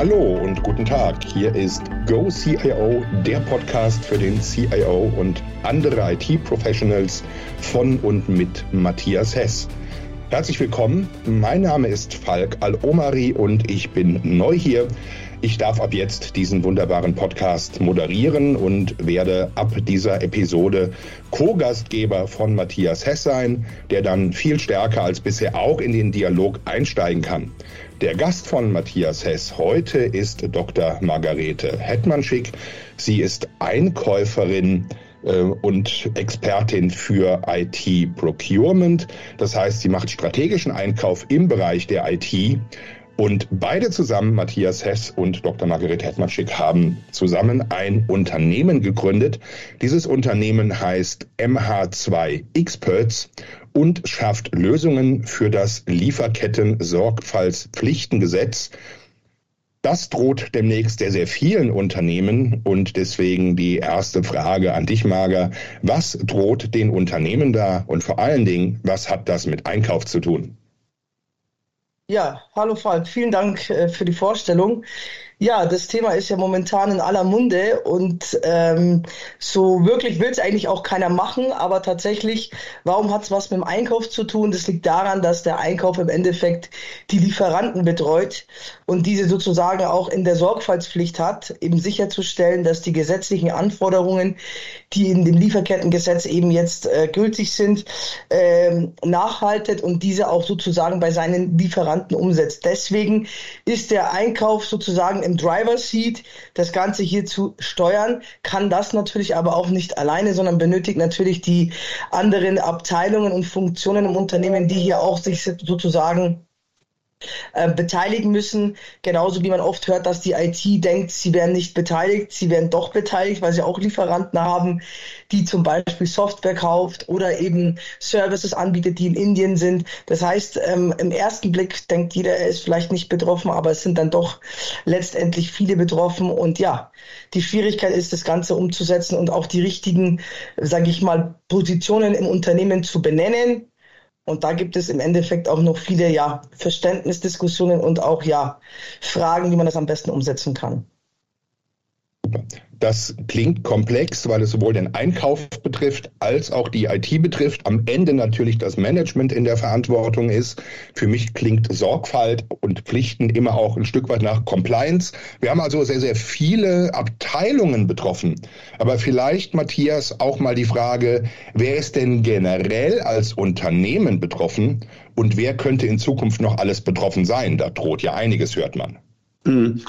Hallo und guten Tag. Hier ist Go CIO, der Podcast für den CIO und andere IT-Professionals von und mit Matthias Hess. Herzlich willkommen. Mein Name ist Falk Al-Omari und ich bin neu hier. Ich darf ab jetzt diesen wunderbaren Podcast moderieren und werde ab dieser Episode Co-Gastgeber von Matthias Hess sein, der dann viel stärker als bisher auch in den Dialog einsteigen kann. Der Gast von Matthias Hess heute ist Dr. Margarete Hetmanschick. Sie ist Einkäuferin äh, und Expertin für IT Procurement. Das heißt, sie macht strategischen Einkauf im Bereich der IT. Und beide zusammen, Matthias Hess und Dr. Margaret Hetmanschick, haben zusammen ein Unternehmen gegründet. Dieses Unternehmen heißt MH2 Experts und schafft Lösungen für das Lieferketten-Sorgfaltspflichtengesetz. Das droht demnächst sehr, sehr vielen Unternehmen und deswegen die erste Frage an dich, Marga. Was droht den Unternehmen da und vor allen Dingen, was hat das mit Einkauf zu tun? Ja, hallo Falk, vielen Dank äh, für die Vorstellung. Ja, das Thema ist ja momentan in aller Munde und ähm, so wirklich will es eigentlich auch keiner machen, aber tatsächlich, warum hat es was mit dem Einkauf zu tun? Das liegt daran, dass der Einkauf im Endeffekt die Lieferanten betreut und diese sozusagen auch in der Sorgfaltspflicht hat, eben sicherzustellen, dass die gesetzlichen Anforderungen, die in dem Lieferkettengesetz eben jetzt äh, gültig sind, äh, nachhaltet und diese auch sozusagen bei seinen Lieferanten umsetzt. Deswegen ist der Einkauf sozusagen im Driver Seat das Ganze hier zu steuern, kann das natürlich aber auch nicht alleine, sondern benötigt natürlich die anderen Abteilungen und Funktionen im Unternehmen, die hier auch sich sozusagen äh, beteiligen müssen. Genauso wie man oft hört, dass die IT denkt, sie werden nicht beteiligt, sie werden doch beteiligt, weil sie auch Lieferanten haben, die zum Beispiel Software kauft oder eben Services anbietet, die in Indien sind. Das heißt, ähm, im ersten Blick denkt jeder, er ist vielleicht nicht betroffen, aber es sind dann doch letztendlich viele betroffen. Und ja, die Schwierigkeit ist, das Ganze umzusetzen und auch die richtigen, sage ich mal, Positionen im Unternehmen zu benennen und da gibt es im Endeffekt auch noch viele ja, Verständnisdiskussionen und auch ja, Fragen, wie man das am besten umsetzen kann. Das klingt komplex, weil es sowohl den Einkauf betrifft als auch die IT betrifft. Am Ende natürlich das Management in der Verantwortung ist. Für mich klingt Sorgfalt und Pflichten immer auch ein Stück weit nach Compliance. Wir haben also sehr, sehr viele Abteilungen betroffen. Aber vielleicht, Matthias, auch mal die Frage, wer ist denn generell als Unternehmen betroffen und wer könnte in Zukunft noch alles betroffen sein? Da droht ja einiges, hört man. Mhm.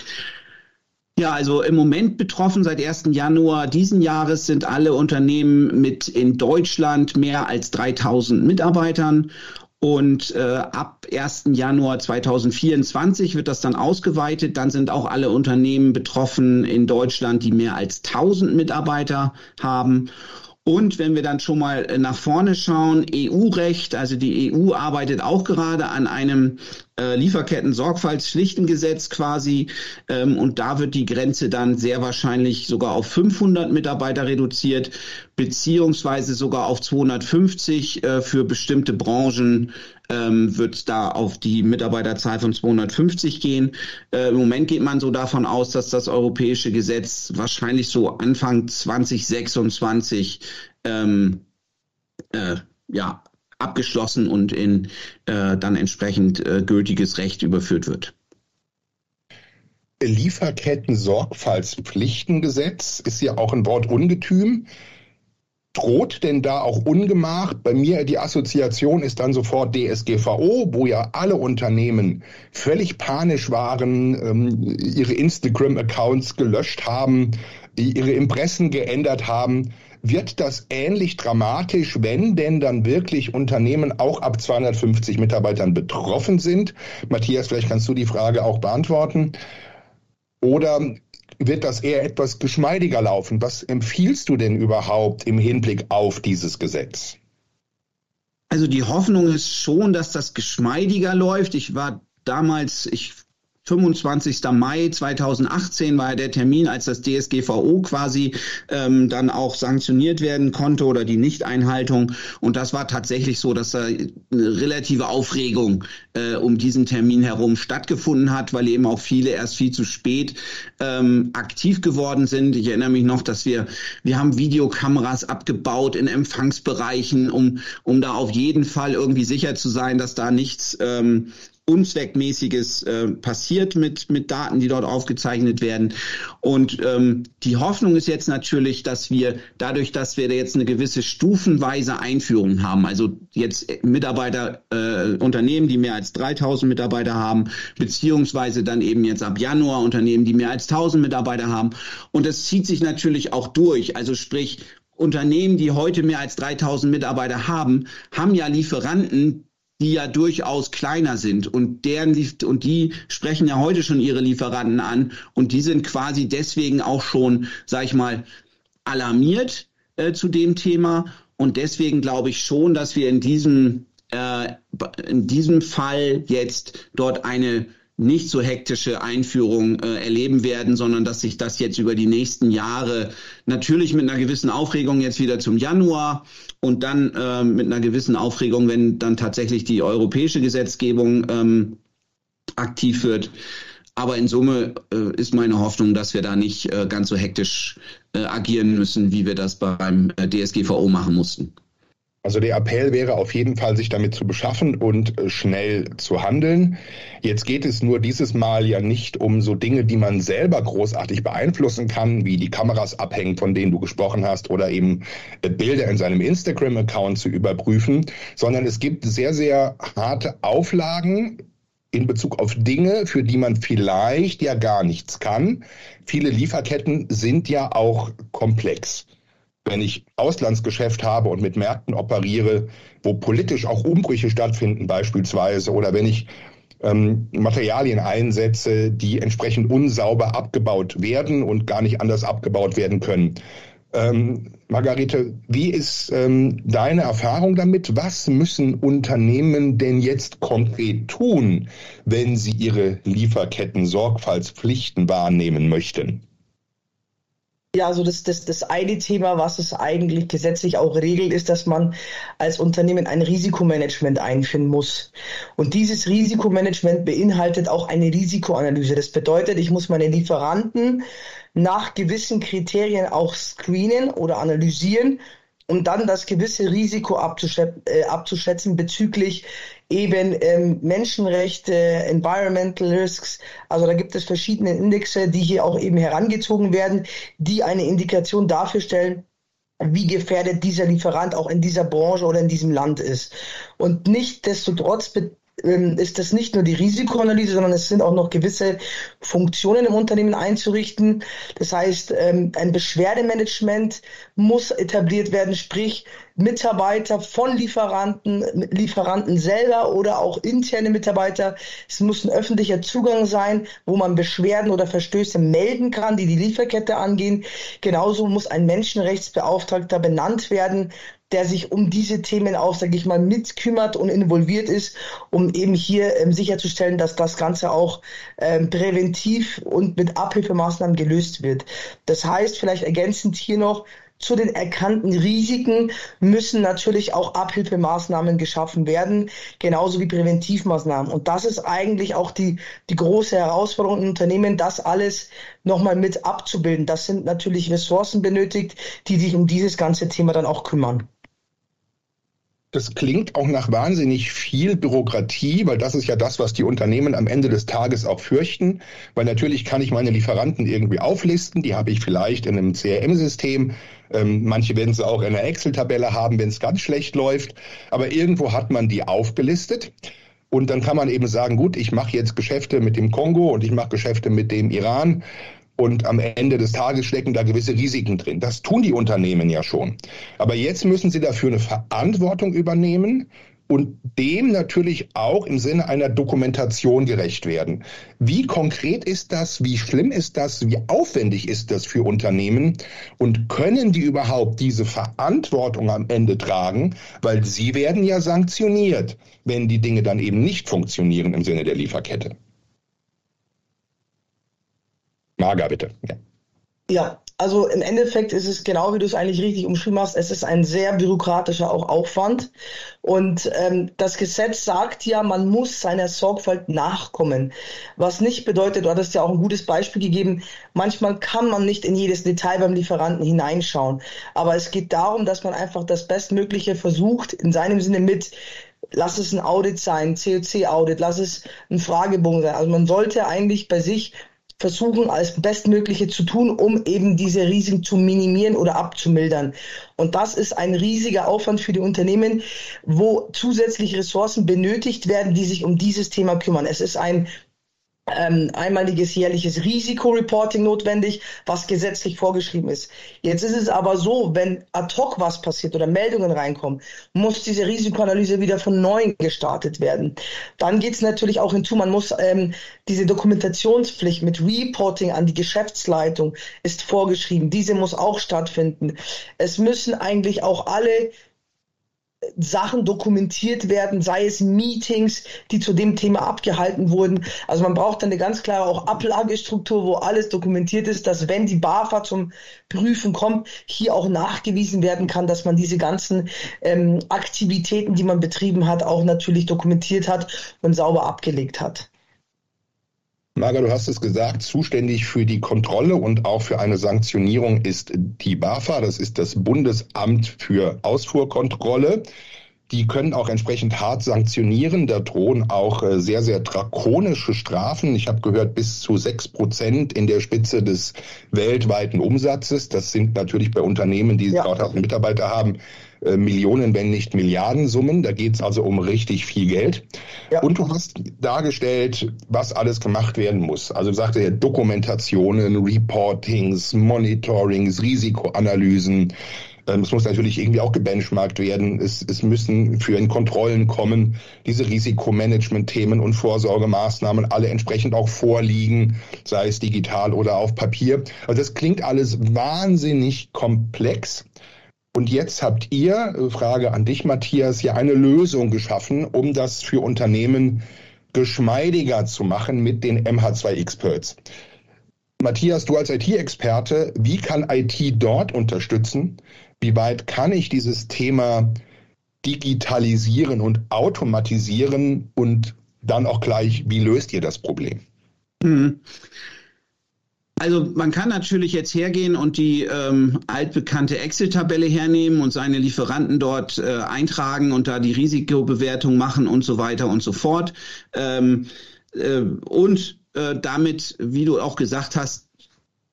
Ja, also im Moment betroffen seit 1. Januar diesen Jahres sind alle Unternehmen mit in Deutschland mehr als 3000 Mitarbeitern. Und äh, ab 1. Januar 2024 wird das dann ausgeweitet. Dann sind auch alle Unternehmen betroffen in Deutschland, die mehr als 1000 Mitarbeiter haben. Und wenn wir dann schon mal äh, nach vorne schauen, EU-Recht, also die EU arbeitet auch gerade an einem äh, Lieferketten-Sorgfaltspflichtengesetz quasi. Ähm, und da wird die Grenze dann sehr wahrscheinlich sogar auf 500 Mitarbeiter reduziert, beziehungsweise sogar auf 250 äh, für bestimmte Branchen ähm, wird es da auf die Mitarbeiterzahl von 250 gehen. Äh, Im Moment geht man so davon aus, dass das europäische Gesetz wahrscheinlich so Anfang 2026 ähm, äh, ja, abgeschlossen und in äh, dann entsprechend äh, gültiges Recht überführt wird. Lieferketten-Sorgfaltspflichtengesetz ist ja auch ein Wort Ungetüm. Droht denn da auch Ungemach? Bei mir die Assoziation ist dann sofort DSGVO, wo ja alle Unternehmen völlig panisch waren, ähm, ihre Instagram-Accounts gelöscht haben, ihre Impressen geändert haben. Wird das ähnlich dramatisch, wenn denn dann wirklich Unternehmen auch ab 250 Mitarbeitern betroffen sind? Matthias, vielleicht kannst du die Frage auch beantworten. Oder wird das eher etwas geschmeidiger laufen. Was empfiehlst du denn überhaupt im Hinblick auf dieses Gesetz? Also die Hoffnung ist schon, dass das geschmeidiger läuft. Ich war damals, ich 25. Mai 2018 war ja der Termin, als das DSGVO quasi ähm, dann auch sanktioniert werden konnte oder die Nichteinhaltung. Und das war tatsächlich so, dass da eine relative Aufregung äh, um diesen Termin herum stattgefunden hat, weil eben auch viele erst viel zu spät ähm, aktiv geworden sind. Ich erinnere mich noch, dass wir wir haben Videokameras abgebaut in Empfangsbereichen, um um da auf jeden Fall irgendwie sicher zu sein, dass da nichts ähm, Unzweckmäßiges äh, passiert mit, mit Daten, die dort aufgezeichnet werden. Und ähm, die Hoffnung ist jetzt natürlich, dass wir dadurch, dass wir jetzt eine gewisse stufenweise Einführung haben, also jetzt Mitarbeiter, äh, Unternehmen, die mehr als 3000 Mitarbeiter haben, beziehungsweise dann eben jetzt ab Januar Unternehmen, die mehr als 1000 Mitarbeiter haben. Und das zieht sich natürlich auch durch. Also sprich, Unternehmen, die heute mehr als 3000 Mitarbeiter haben, haben ja Lieferanten, die ja durchaus kleiner sind. Und deren und die sprechen ja heute schon ihre Lieferanten an. Und die sind quasi deswegen auch schon, sag ich mal, alarmiert äh, zu dem Thema. Und deswegen glaube ich schon, dass wir in diesem äh, in diesem Fall jetzt dort eine nicht so hektische Einführung äh, erleben werden, sondern dass sich das jetzt über die nächsten Jahre natürlich mit einer gewissen Aufregung jetzt wieder zum Januar und dann äh, mit einer gewissen Aufregung, wenn dann tatsächlich die europäische Gesetzgebung ähm, aktiv wird. Aber in Summe äh, ist meine Hoffnung, dass wir da nicht äh, ganz so hektisch äh, agieren müssen, wie wir das beim äh, DSGVO machen mussten. Also der Appell wäre auf jeden Fall, sich damit zu beschaffen und äh, schnell zu handeln. Jetzt geht es nur dieses Mal ja nicht um so Dinge, die man selber großartig beeinflussen kann, wie die Kameras abhängen, von denen du gesprochen hast, oder eben äh, Bilder in seinem Instagram-Account zu überprüfen, sondern es gibt sehr, sehr harte Auflagen in Bezug auf Dinge, für die man vielleicht ja gar nichts kann. Viele Lieferketten sind ja auch komplex wenn ich Auslandsgeschäft habe und mit Märkten operiere, wo politisch auch Umbrüche stattfinden beispielsweise, oder wenn ich ähm, Materialien einsetze, die entsprechend unsauber abgebaut werden und gar nicht anders abgebaut werden können. Ähm, Margarete, wie ist ähm, deine Erfahrung damit? Was müssen Unternehmen denn jetzt konkret tun, wenn sie ihre Lieferketten-Sorgfaltspflichten wahrnehmen möchten? Ja, also das, das, das eine Thema, was es eigentlich gesetzlich auch regelt, ist, dass man als Unternehmen ein Risikomanagement einführen muss. Und dieses Risikomanagement beinhaltet auch eine Risikoanalyse. Das bedeutet, ich muss meine Lieferanten nach gewissen Kriterien auch screenen oder analysieren um dann das gewisse Risiko abzuschätzen, äh, abzuschätzen bezüglich eben ähm, Menschenrechte, Environmental Risks. Also da gibt es verschiedene Indexe, die hier auch eben herangezogen werden, die eine Indikation dafür stellen, wie gefährdet dieser Lieferant auch in dieser Branche oder in diesem Land ist. Und nicht desto trotz ähm, ist das nicht nur die Risikoanalyse, sondern es sind auch noch gewisse Funktionen im Unternehmen einzurichten. Das heißt, ähm, ein Beschwerdemanagement muss etabliert werden, sprich Mitarbeiter von Lieferanten, Lieferanten selber oder auch interne Mitarbeiter. Es muss ein öffentlicher Zugang sein, wo man Beschwerden oder Verstöße melden kann, die die Lieferkette angehen. Genauso muss ein Menschenrechtsbeauftragter benannt werden, der sich um diese Themen auch, sage ich mal, mitkümmert und involviert ist, um eben hier ähm, sicherzustellen, dass das Ganze auch ähm, präventiv und mit Abhilfemaßnahmen gelöst wird. Das heißt, vielleicht ergänzend hier noch, zu den erkannten Risiken müssen natürlich auch Abhilfemaßnahmen geschaffen werden, genauso wie Präventivmaßnahmen. Und das ist eigentlich auch die, die große Herausforderung in Unternehmen, das alles nochmal mit abzubilden. Das sind natürlich Ressourcen benötigt, die sich um dieses ganze Thema dann auch kümmern. Das klingt auch nach wahnsinnig viel Bürokratie, weil das ist ja das, was die Unternehmen am Ende des Tages auch fürchten. Weil natürlich kann ich meine Lieferanten irgendwie auflisten, die habe ich vielleicht in einem CRM-System. Ähm, manche werden sie auch in einer Excel-Tabelle haben, wenn es ganz schlecht läuft. Aber irgendwo hat man die aufgelistet. Und dann kann man eben sagen, gut, ich mache jetzt Geschäfte mit dem Kongo und ich mache Geschäfte mit dem Iran und am Ende des Tages stecken da gewisse Risiken drin. Das tun die Unternehmen ja schon. Aber jetzt müssen sie dafür eine Verantwortung übernehmen und dem natürlich auch im Sinne einer Dokumentation gerecht werden. Wie konkret ist das? Wie schlimm ist das? Wie aufwendig ist das für Unternehmen? Und können die überhaupt diese Verantwortung am Ende tragen? Weil sie werden ja sanktioniert, wenn die Dinge dann eben nicht funktionieren im Sinne der Lieferkette. Marga, bitte. Ja. ja. Also im Endeffekt ist es genau, wie du es eigentlich richtig umschrieben hast, es ist ein sehr bürokratischer auch Aufwand. Und ähm, das Gesetz sagt ja, man muss seiner Sorgfalt nachkommen. Was nicht bedeutet, du hattest ja auch ein gutes Beispiel gegeben, manchmal kann man nicht in jedes Detail beim Lieferanten hineinschauen. Aber es geht darum, dass man einfach das Bestmögliche versucht, in seinem Sinne mit lass es ein Audit sein, COC-Audit, lass es ein Fragebogen sein. Also man sollte eigentlich bei sich versuchen, als Bestmögliche zu tun, um eben diese Risiken zu minimieren oder abzumildern. Und das ist ein riesiger Aufwand für die Unternehmen, wo zusätzliche Ressourcen benötigt werden, die sich um dieses Thema kümmern. Es ist ein ähm, einmaliges jährliches Risikoreporting notwendig, was gesetzlich vorgeschrieben ist. Jetzt ist es aber so, wenn ad hoc was passiert oder Meldungen reinkommen, muss diese Risikoanalyse wieder von neuem gestartet werden. Dann geht es natürlich auch hinzu, man muss ähm, diese Dokumentationspflicht mit Reporting an die Geschäftsleitung ist vorgeschrieben. Diese muss auch stattfinden. Es müssen eigentlich auch alle Sachen dokumentiert werden, sei es Meetings, die zu dem Thema abgehalten wurden. Also man braucht dann eine ganz klare auch Ablagestruktur, wo alles dokumentiert ist, dass wenn die BAFA zum Prüfen kommt, hier auch nachgewiesen werden kann, dass man diese ganzen ähm, Aktivitäten, die man betrieben hat, auch natürlich dokumentiert hat und sauber abgelegt hat. Marga, du hast es gesagt, zuständig für die Kontrolle und auch für eine Sanktionierung ist die BAFA, das ist das Bundesamt für Ausfuhrkontrolle. Die können auch entsprechend hart sanktionieren. Da drohen auch äh, sehr, sehr drakonische Strafen. Ich habe gehört, bis zu sechs Prozent in der Spitze des weltweiten Umsatzes. Das sind natürlich bei Unternehmen, die ja. 3000 Mitarbeiter haben, äh, Millionen, wenn nicht Milliardensummen. Da geht es also um richtig viel Geld. Ja. Und du hast dargestellt, was alles gemacht werden muss. Also du sagte ja Dokumentationen, Reportings, Monitorings, Risikoanalysen. Ähm, es muss natürlich irgendwie auch gebenchmarkt werden. Es, es müssen für in Kontrollen kommen, diese Risikomanagement-Themen und Vorsorgemaßnahmen alle entsprechend auch vorliegen, sei es digital oder auf Papier. Also das klingt alles wahnsinnig komplex. Und jetzt habt ihr, äh, Frage an dich, Matthias, ja eine Lösung geschaffen, um das für Unternehmen geschmeidiger zu machen mit den MH2-Experts. Matthias, du als IT-Experte, wie kann IT dort unterstützen? Wie weit kann ich dieses Thema digitalisieren und automatisieren und dann auch gleich, wie löst ihr das Problem? Mhm. Also man kann natürlich jetzt hergehen und die ähm, altbekannte Excel-Tabelle hernehmen und seine Lieferanten dort äh, eintragen und da die Risikobewertung machen und so weiter und so fort. Ähm, äh, und äh, damit, wie du auch gesagt hast,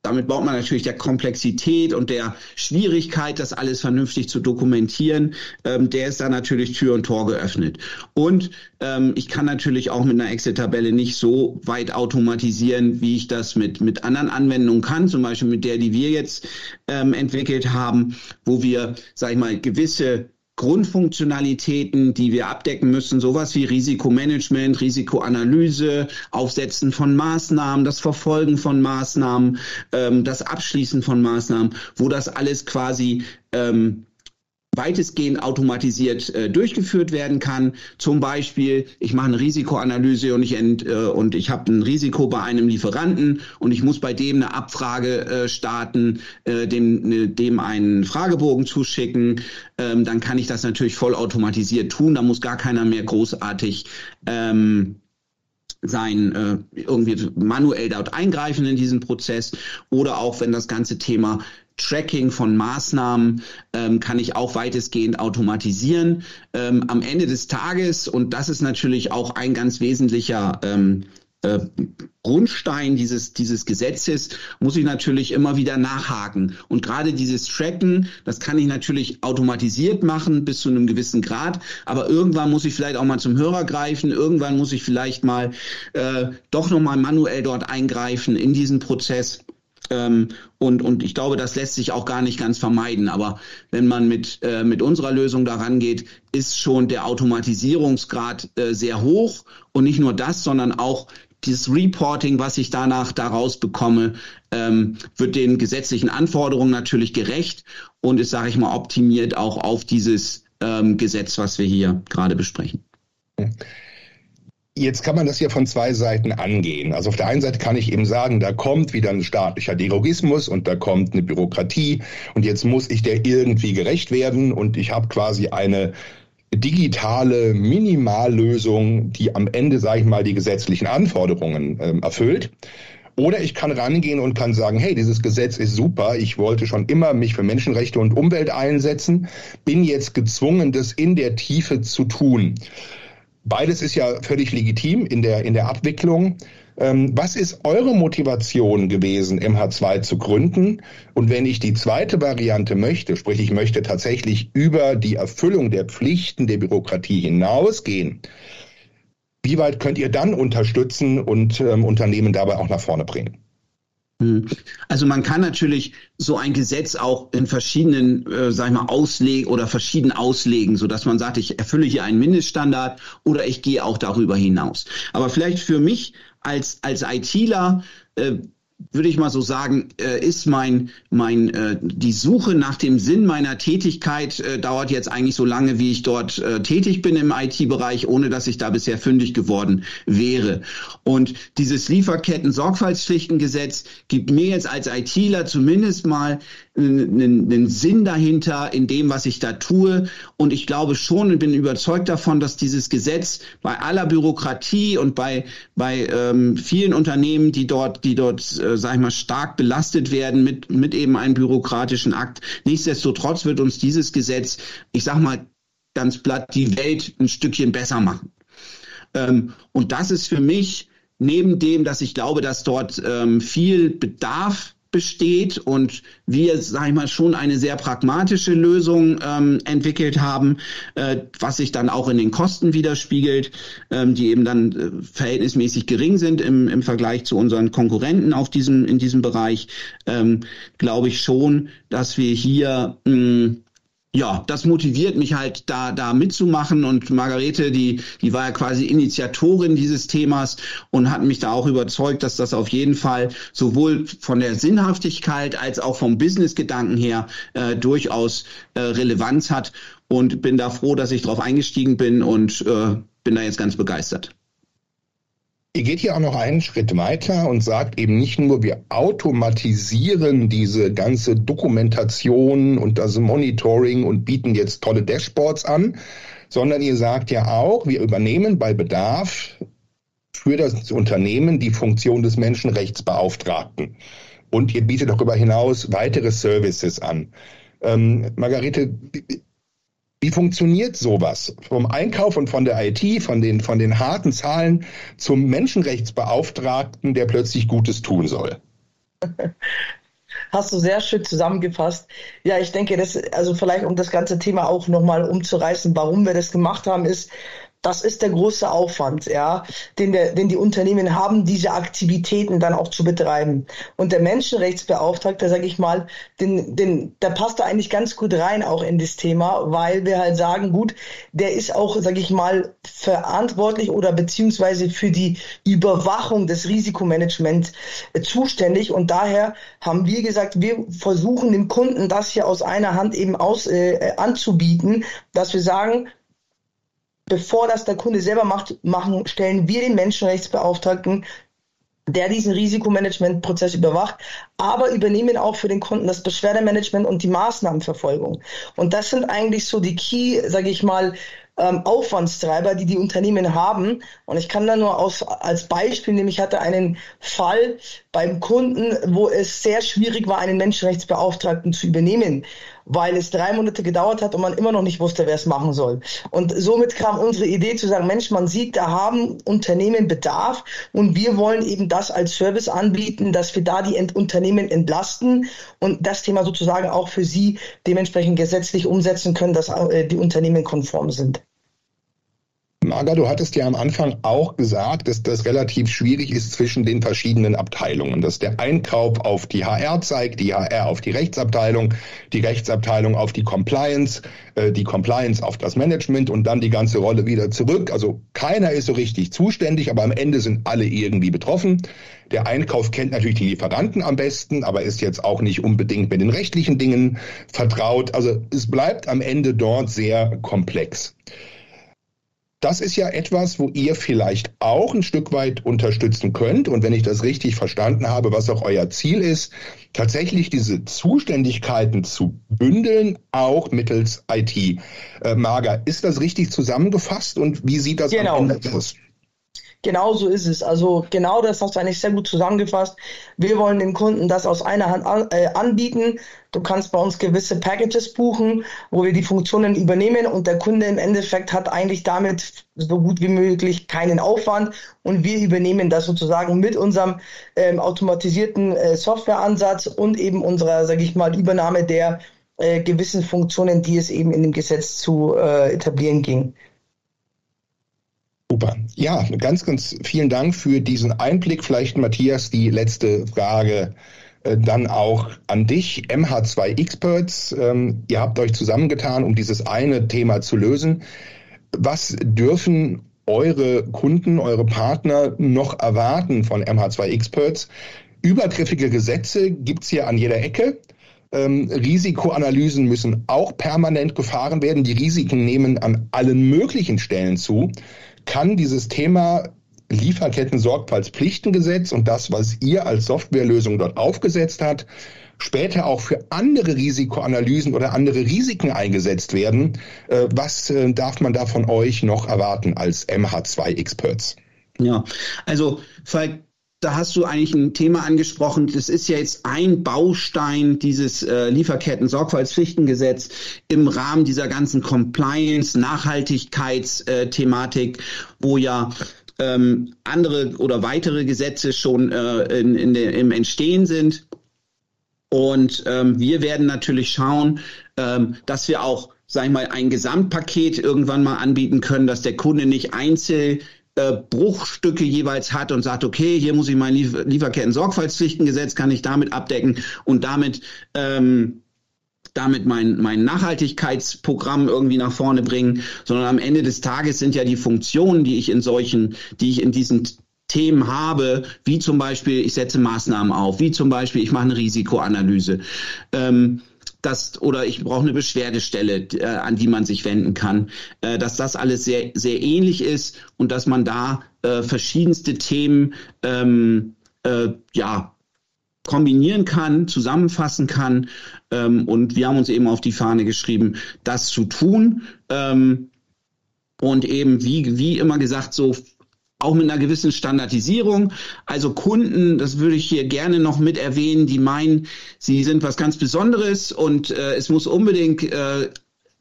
damit baut man natürlich der Komplexität und der Schwierigkeit, das alles vernünftig zu dokumentieren, ähm, der ist da natürlich Tür und Tor geöffnet. Und ähm, ich kann natürlich auch mit einer Excel-Tabelle nicht so weit automatisieren, wie ich das mit, mit anderen Anwendungen kann, zum Beispiel mit der, die wir jetzt ähm, entwickelt haben, wo wir, sag ich mal, gewisse Grundfunktionalitäten, die wir abdecken müssen, sowas wie Risikomanagement, Risikoanalyse, Aufsetzen von Maßnahmen, das Verfolgen von Maßnahmen, ähm, das Abschließen von Maßnahmen, wo das alles quasi ähm, weitestgehend automatisiert äh, durchgeführt werden kann. Zum Beispiel, ich mache eine Risikoanalyse und ich, äh, ich habe ein Risiko bei einem Lieferanten und ich muss bei dem eine Abfrage äh, starten, äh, dem, ne, dem einen Fragebogen zuschicken. Ähm, dann kann ich das natürlich vollautomatisiert tun. Da muss gar keiner mehr großartig ähm, sein, äh, irgendwie manuell dort eingreifen in diesen Prozess oder auch wenn das ganze Thema Tracking von Maßnahmen ähm, kann ich auch weitestgehend automatisieren. Ähm, am Ende des Tages, und das ist natürlich auch ein ganz wesentlicher ähm, äh, Grundstein dieses, dieses Gesetzes, muss ich natürlich immer wieder nachhaken. Und gerade dieses Tracken, das kann ich natürlich automatisiert machen bis zu einem gewissen Grad, aber irgendwann muss ich vielleicht auch mal zum Hörer greifen, irgendwann muss ich vielleicht mal äh, doch nochmal manuell dort eingreifen in diesen Prozess. Ähm, und, und ich glaube, das lässt sich auch gar nicht ganz vermeiden. Aber wenn man mit, äh, mit unserer Lösung daran geht, ist schon der Automatisierungsgrad äh, sehr hoch. Und nicht nur das, sondern auch dieses Reporting, was ich danach daraus bekomme, ähm, wird den gesetzlichen Anforderungen natürlich gerecht und ist, sage ich mal, optimiert auch auf dieses ähm, Gesetz, was wir hier gerade besprechen. Jetzt kann man das ja von zwei Seiten angehen. Also auf der einen Seite kann ich eben sagen, da kommt wieder ein staatlicher Derogismus und da kommt eine Bürokratie und jetzt muss ich der irgendwie gerecht werden und ich habe quasi eine digitale Minimallösung, die am Ende, sage ich mal, die gesetzlichen Anforderungen äh, erfüllt. Oder ich kann rangehen und kann sagen, hey, dieses Gesetz ist super, ich wollte schon immer mich für Menschenrechte und Umwelt einsetzen, bin jetzt gezwungen, das in der Tiefe zu tun. Beides ist ja völlig legitim in der, in der Abwicklung. Ähm, was ist eure Motivation gewesen, MH2 zu gründen? Und wenn ich die zweite Variante möchte, sprich ich möchte tatsächlich über die Erfüllung der Pflichten der Bürokratie hinausgehen, wie weit könnt ihr dann unterstützen und ähm, Unternehmen dabei auch nach vorne bringen? Hm. Also man kann natürlich so ein Gesetz auch in verschiedenen, äh, sag ich mal, auslegen oder verschieden auslegen, so dass man sagt, ich erfülle hier einen Mindeststandard oder ich gehe auch darüber hinaus. Aber vielleicht für mich als als ITler äh, würde ich mal so sagen, äh, ist mein, mein, äh, die Suche nach dem Sinn meiner Tätigkeit äh, dauert jetzt eigentlich so lange, wie ich dort tätig bin im IT-Bereich, ohne dass ich da bisher fündig geworden wäre. Und dieses Lieferketten-Sorgfaltspflichtengesetz gibt mir jetzt als ITler zumindest mal einen, einen Sinn dahinter in dem, was ich da tue. Und ich glaube schon und bin überzeugt davon, dass dieses Gesetz bei aller Bürokratie und bei, bei ähm, vielen Unternehmen, die dort, die dort, äh, sag ich mal, stark belastet werden mit, mit eben einem bürokratischen Akt, nichtsdestotrotz wird uns dieses Gesetz, ich sag mal, ganz platt die Welt ein Stückchen besser machen. Ähm, und das ist für mich neben dem, dass ich glaube, dass dort ähm, viel Bedarf besteht und wir, sag ich mal, schon eine sehr pragmatische Lösung ähm, entwickelt haben, äh, was sich dann auch in den Kosten widerspiegelt, ähm, die eben dann äh, verhältnismäßig gering sind im, im Vergleich zu unseren Konkurrenten auf diesem, in diesem Bereich, ähm, glaube ich schon, dass wir hier mh, ja, das motiviert mich halt da da mitzumachen und Margarete, die die war ja quasi Initiatorin dieses Themas und hat mich da auch überzeugt, dass das auf jeden Fall sowohl von der Sinnhaftigkeit als auch vom Businessgedanken her äh, durchaus äh, Relevanz hat und bin da froh, dass ich darauf eingestiegen bin und äh, bin da jetzt ganz begeistert. Ihr geht hier auch noch einen Schritt weiter und sagt eben nicht nur, wir automatisieren diese ganze Dokumentation und das Monitoring und bieten jetzt tolle Dashboards an, sondern ihr sagt ja auch, wir übernehmen bei Bedarf für das Unternehmen die Funktion des Menschenrechtsbeauftragten. Und ihr bietet darüber hinaus weitere Services an. Ähm, Margarete, wie funktioniert sowas? Vom Einkauf und von der IT, von den, von den harten Zahlen zum Menschenrechtsbeauftragten, der plötzlich Gutes tun soll. Hast du sehr schön zusammengefasst. Ja, ich denke, das, also vielleicht um das ganze Thema auch nochmal umzureißen, warum wir das gemacht haben, ist, das ist der große Aufwand, ja, den, der, den die Unternehmen haben, diese Aktivitäten dann auch zu betreiben. Und der Menschenrechtsbeauftragte, sage ich mal, den, den, der passt da eigentlich ganz gut rein auch in das Thema, weil wir halt sagen, gut, der ist auch, sage ich mal, verantwortlich oder beziehungsweise für die Überwachung des Risikomanagements äh, zuständig. Und daher haben wir gesagt, wir versuchen dem Kunden das hier aus einer Hand eben aus äh, anzubieten, dass wir sagen, bevor das der Kunde selber macht, machen, stellen wir den Menschenrechtsbeauftragten, der diesen Risikomanagementprozess überwacht, aber übernehmen auch für den Kunden das Beschwerdemanagement und die Maßnahmenverfolgung. Und das sind eigentlich so die Key, sage ich mal, ähm, Aufwandstreiber, die die Unternehmen haben. Und ich kann da nur aus, als Beispiel nehmen, ich hatte einen Fall beim Kunden, wo es sehr schwierig war, einen Menschenrechtsbeauftragten zu übernehmen, weil es drei Monate gedauert hat und man immer noch nicht wusste, wer es machen soll. Und somit kam unsere Idee zu sagen, Mensch, man sieht, da haben Unternehmen Bedarf und wir wollen eben das als Service anbieten, dass wir da die Ent Unternehmen entlasten und das Thema sozusagen auch für sie dementsprechend gesetzlich umsetzen können, dass äh, die Unternehmen konform sind. Marga, du hattest ja am Anfang auch gesagt, dass das relativ schwierig ist zwischen den verschiedenen Abteilungen, dass der Einkauf auf die HR zeigt, die HR auf die Rechtsabteilung, die Rechtsabteilung auf die Compliance, äh, die Compliance auf das Management und dann die ganze Rolle wieder zurück. Also keiner ist so richtig zuständig, aber am Ende sind alle irgendwie betroffen. Der Einkauf kennt natürlich die Lieferanten am besten, aber ist jetzt auch nicht unbedingt mit den rechtlichen Dingen vertraut. Also es bleibt am Ende dort sehr komplex. Das ist ja etwas, wo ihr vielleicht auch ein Stück weit unterstützen könnt. Und wenn ich das richtig verstanden habe, was auch euer Ziel ist, tatsächlich diese Zuständigkeiten zu bündeln, auch mittels IT. Äh, Marga, ist das richtig zusammengefasst und wie sieht das genau. am Ende aus? Genau so ist es. Also genau das hast du eigentlich sehr gut zusammengefasst. Wir wollen den Kunden das aus einer Hand an, äh, anbieten. Du kannst bei uns gewisse Packages buchen, wo wir die Funktionen übernehmen und der Kunde im Endeffekt hat eigentlich damit so gut wie möglich keinen Aufwand und wir übernehmen das sozusagen mit unserem ähm, automatisierten äh, Softwareansatz und eben unserer, sage ich mal, Übernahme der äh, gewissen Funktionen, die es eben in dem Gesetz zu äh, etablieren ging. Super. Ja, ganz, ganz vielen Dank für diesen Einblick. Vielleicht, Matthias, die letzte Frage äh, dann auch an dich. MH2 Experts, ähm, ihr habt euch zusammengetan, um dieses eine Thema zu lösen. Was dürfen eure Kunden, eure Partner noch erwarten von MH2 Experts? Übergriffige Gesetze gibt's hier an jeder Ecke. Ähm, Risikoanalysen müssen auch permanent gefahren werden. Die Risiken nehmen an allen möglichen Stellen zu kann dieses Thema Lieferketten-Sorgfaltspflichtengesetz und das, was ihr als Softwarelösung dort aufgesetzt hat, später auch für andere Risikoanalysen oder andere Risiken eingesetzt werden. Äh, was äh, darf man da von euch noch erwarten als MH2-Experts? Ja, also Falk, da hast du eigentlich ein Thema angesprochen. Das ist ja jetzt ein Baustein dieses äh, Lieferketten-Sorgfaltspflichtengesetz im Rahmen dieser ganzen Compliance, Nachhaltigkeitsthematik, wo ja ähm, andere oder weitere Gesetze schon äh, in, in der, im Entstehen sind. Und ähm, wir werden natürlich schauen, ähm, dass wir auch, sag ich mal, ein Gesamtpaket irgendwann mal anbieten können, dass der Kunde nicht einzeln äh, Bruchstücke jeweils hat und sagt, okay, hier muss ich mein Liefer Lieferketten-Sorgfaltspflichtengesetz, kann ich damit abdecken und damit ähm, damit mein, mein Nachhaltigkeitsprogramm irgendwie nach vorne bringen, sondern am Ende des Tages sind ja die Funktionen, die ich in solchen, die ich in diesen Themen habe, wie zum Beispiel, ich setze Maßnahmen auf, wie zum Beispiel, ich mache eine Risikoanalyse. Ähm, dass oder ich brauche eine Beschwerdestelle, äh, an die man sich wenden kann, äh, dass das alles sehr sehr ähnlich ist und dass man da äh, verschiedenste Themen ähm, äh, ja kombinieren kann, zusammenfassen kann ähm, und wir haben uns eben auf die Fahne geschrieben, das zu tun ähm, und eben wie wie immer gesagt so auch mit einer gewissen Standardisierung. Also Kunden, das würde ich hier gerne noch mit erwähnen, die meinen, sie sind was ganz Besonderes und äh, es muss unbedingt äh,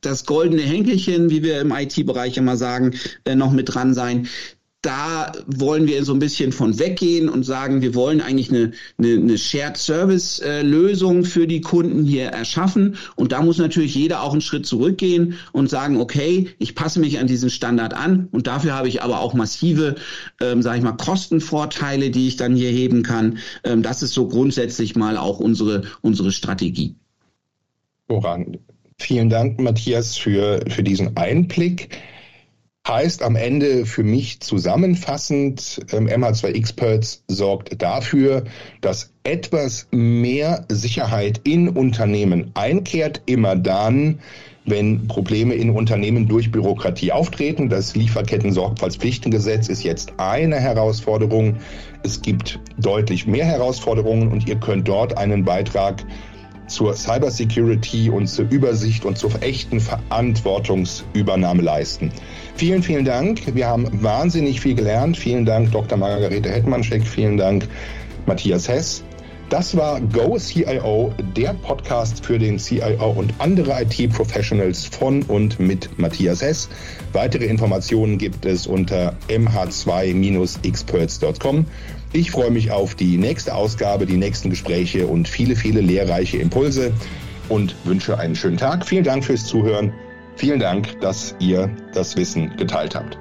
das goldene Henkelchen, wie wir im IT-Bereich immer sagen, äh, noch mit dran sein da wollen wir so ein bisschen von weggehen und sagen, wir wollen eigentlich eine, eine, eine Shared Service äh, Lösung für die Kunden hier erschaffen. Und da muss natürlich jeder auch einen Schritt zurückgehen und sagen, okay, ich passe mich an diesen Standard an und dafür habe ich aber auch massive, ähm, sage ich mal, Kostenvorteile, die ich dann hier heben kann. Ähm, das ist so grundsätzlich mal auch unsere, unsere Strategie. Voran. Vielen Dank, Matthias, für, für diesen Einblick heißt am Ende für mich zusammenfassend, ähm, MH2 Experts sorgt dafür, dass etwas mehr Sicherheit in Unternehmen einkehrt, immer dann, wenn Probleme in Unternehmen durch Bürokratie auftreten. Das Lieferketten-Sorgfaltspflichtengesetz ist jetzt eine Herausforderung. Es gibt deutlich mehr Herausforderungen und ihr könnt dort einen Beitrag zur Cybersecurity und zur Übersicht und zur echten Verantwortungsübernahme leisten. Vielen, vielen Dank. Wir haben wahnsinnig viel gelernt. Vielen Dank, Dr. Margarete Hetmanschek. Vielen Dank, Matthias Hess. Das war Go CIO, der Podcast für den CIO und andere IT-Professionals von und mit Matthias Hess. Weitere Informationen gibt es unter mh2-experts.com. Ich freue mich auf die nächste Ausgabe, die nächsten Gespräche und viele, viele lehrreiche Impulse und wünsche einen schönen Tag. Vielen Dank fürs Zuhören. Vielen Dank, dass ihr das Wissen geteilt habt.